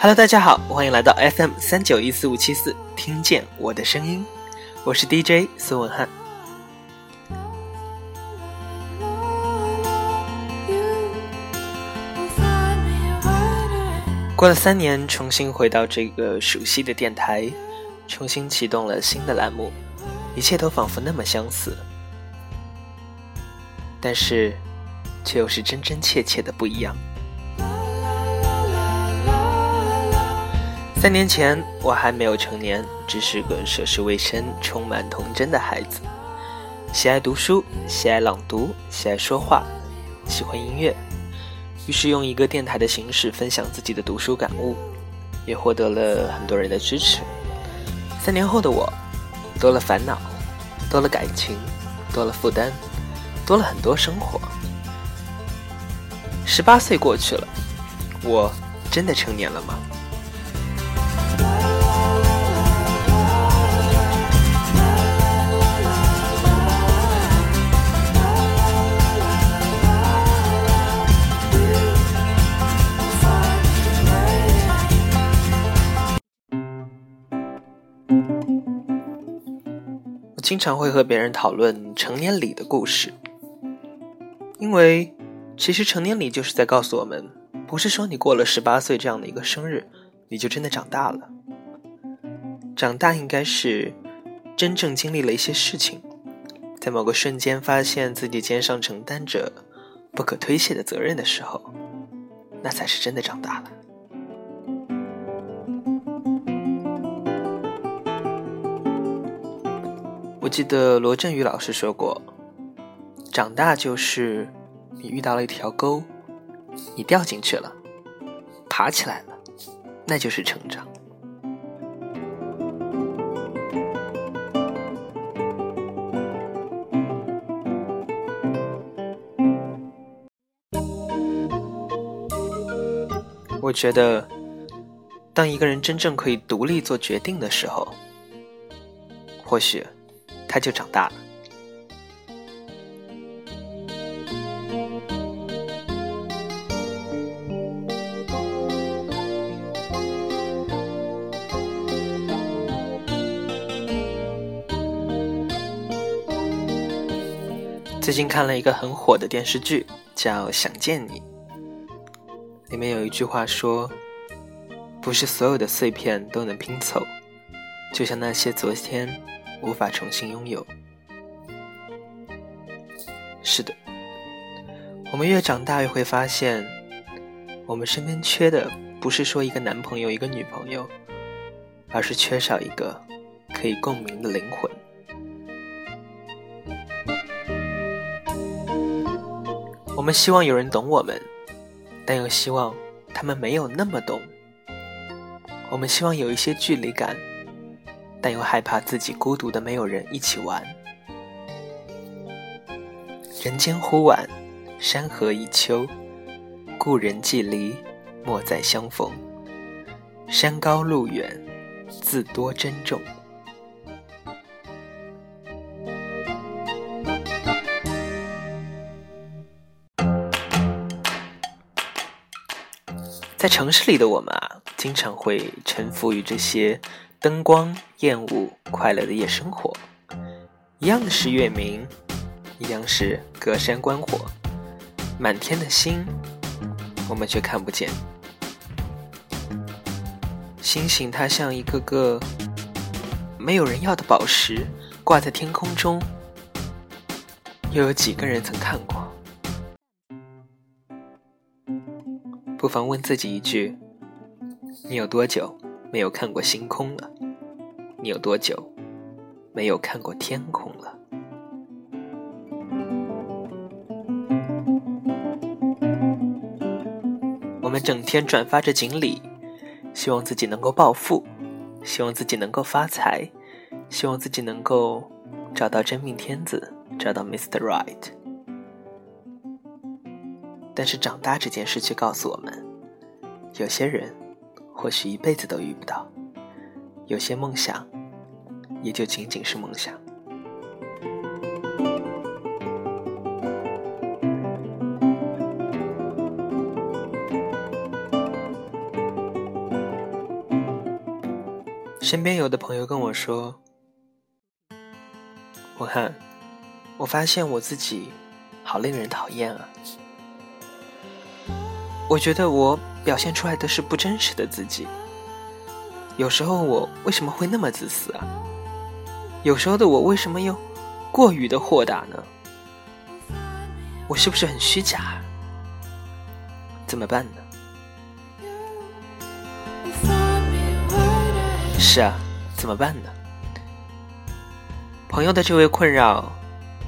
Hello，大家好，欢迎来到 FM 三九一四五七四，听见我的声音，我是 DJ 孙文翰。过了三年，重新回到这个熟悉的电台，重新启动了新的栏目，一切都仿佛那么相似，但是却又是真真切切的不一样。三年前，我还没有成年，只是个涉世未深、充满童真的孩子，喜爱读书，喜爱朗读，喜爱说话，喜欢音乐。于是用一个电台的形式分享自己的读书感悟，也获得了很多人的支持。三年后的我，多了烦恼，多了感情，多了负担，多了很多生活。十八岁过去了，我真的成年了吗？经常会和别人讨论成年礼的故事，因为其实成年礼就是在告诉我们，不是说你过了十八岁这样的一个生日，你就真的长大了。长大应该是真正经历了一些事情，在某个瞬间发现自己肩上承担着不可推卸的责任的时候，那才是真的长大了。我记得罗振宇老师说过：“长大就是你遇到了一条沟，你掉进去了，爬起来了，那就是成长。”我觉得，当一个人真正可以独立做决定的时候，或许。他就长大了。最近看了一个很火的电视剧，叫《想见你》，里面有一句话说：“不是所有的碎片都能拼凑，就像那些昨天。”无法重新拥有。是的，我们越长大越会发现，我们身边缺的不是说一个男朋友、一个女朋友，而是缺少一个可以共鸣的灵魂。我们希望有人懂我们，但又希望他们没有那么懂。我们希望有一些距离感。但又害怕自己孤独的没有人一起玩。人间忽晚，山河已秋，故人既离，莫再相逢。山高路远，自多珍重。在城市里的我们啊，经常会臣服于这些。灯光、艳舞、快乐的夜生活，一样的是月明，一样是隔山观火，满天的星，我们却看不见。星星它像一个个没有人要的宝石，挂在天空中，又有几个人曾看过？不妨问自己一句：你有多久？没有看过星空了，你有多久没有看过天空了？我们整天转发着锦鲤，希望自己能够暴富，希望自己能够发财，希望自己能够找到真命天子，找到 Mr. Right。但是长大这件事却告诉我们，有些人。或许一辈子都遇不到，有些梦想，也就仅仅是梦想。身边有的朋友跟我说：“我看，我发现我自己好令人讨厌啊！我觉得我表现出来的是不真实的自己。有时候我为什么会那么自私啊？有时候的我为什么又过于的豁达呢？我是不是很虚假？怎么办呢？”是啊，怎么办呢？朋友的这位困扰，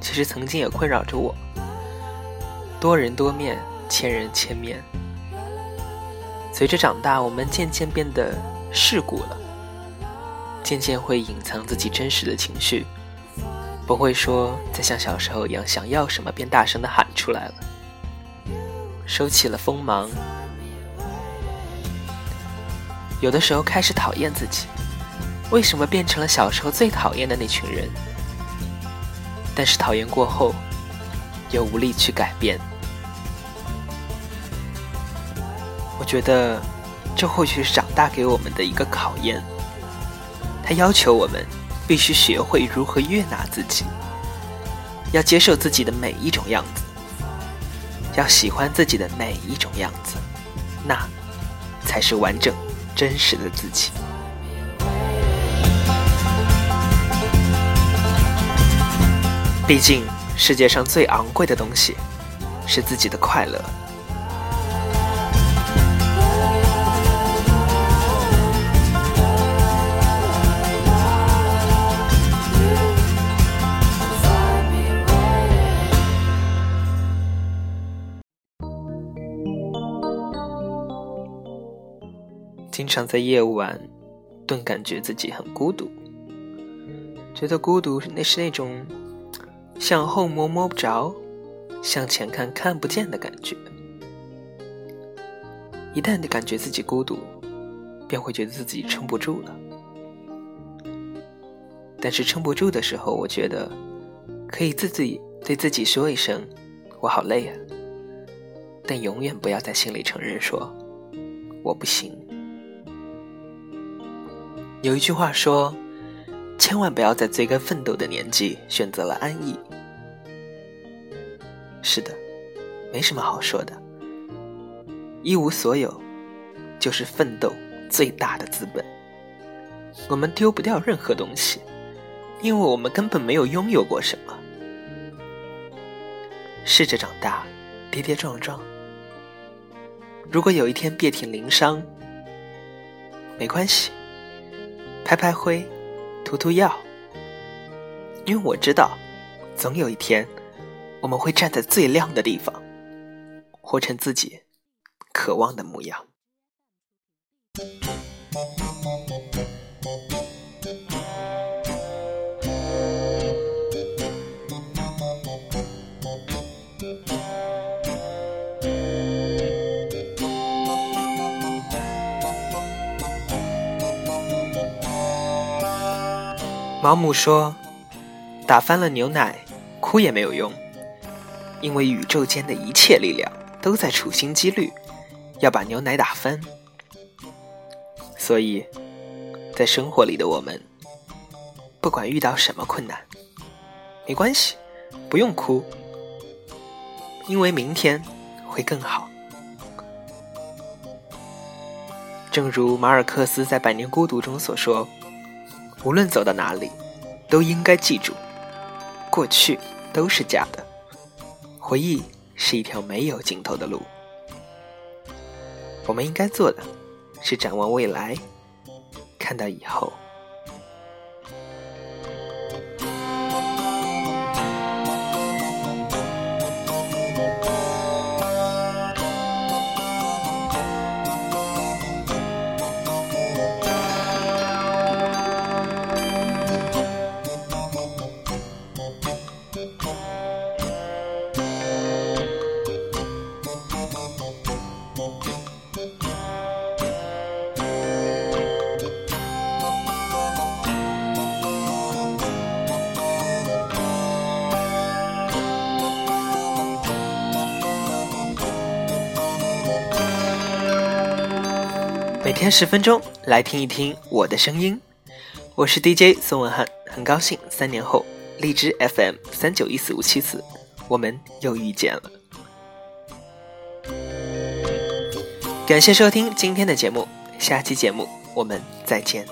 其实曾经也困扰着我。多人多面，千人千面。随着长大，我们渐渐变得世故了，渐渐会隐藏自己真实的情绪，不会说再像小时候一样，想要什么便大声的喊出来了，收起了锋芒。有的时候开始讨厌自己，为什么变成了小时候最讨厌的那群人？但是讨厌过后，又无力去改变。我觉得，这或许是长大给我们的一个考验。它要求我们必须学会如何悦纳自己，要接受自己的每一种样子，要喜欢自己的每一种样子，那才是完整。真实的自己。毕竟，世界上最昂贵的东西是自己的快乐。经常在夜晚，顿感觉自己很孤独，觉得孤独那是那种向后摸摸不着，向前看看不见的感觉。一旦你感觉自己孤独，便会觉得自己撑不住了。但是撑不住的时候，我觉得可以自己对自己说一声“我好累啊”，但永远不要在心里承认说“我不行”。有一句话说：“千万不要在最该奋斗的年纪选择了安逸。”是的，没什么好说的。一无所有，就是奋斗最大的资本。我们丢不掉任何东西，因为我们根本没有拥有过什么。试着长大，跌跌撞撞。如果有一天遍体鳞伤，没关系。拍拍灰，涂涂药，因为我知道，总有一天，我们会站在最亮的地方，活成自己渴望的模样。毛姆说：“打翻了牛奶，哭也没有用，因为宇宙间的一切力量都在处心积虑要把牛奶打翻。所以，在生活里的我们，不管遇到什么困难，没关系，不用哭，因为明天会更好。正如马尔克斯在《百年孤独》中所说。”无论走到哪里，都应该记住，过去都是假的，回忆是一条没有尽头的路。我们应该做的，是展望未来，看到以后。每天十分钟，来听一听我的声音。我是 DJ 宋文翰，很高兴三年后荔枝 FM 三九一四五七四，我们又遇见了。感谢收听今天的节目，下期节目我们再见。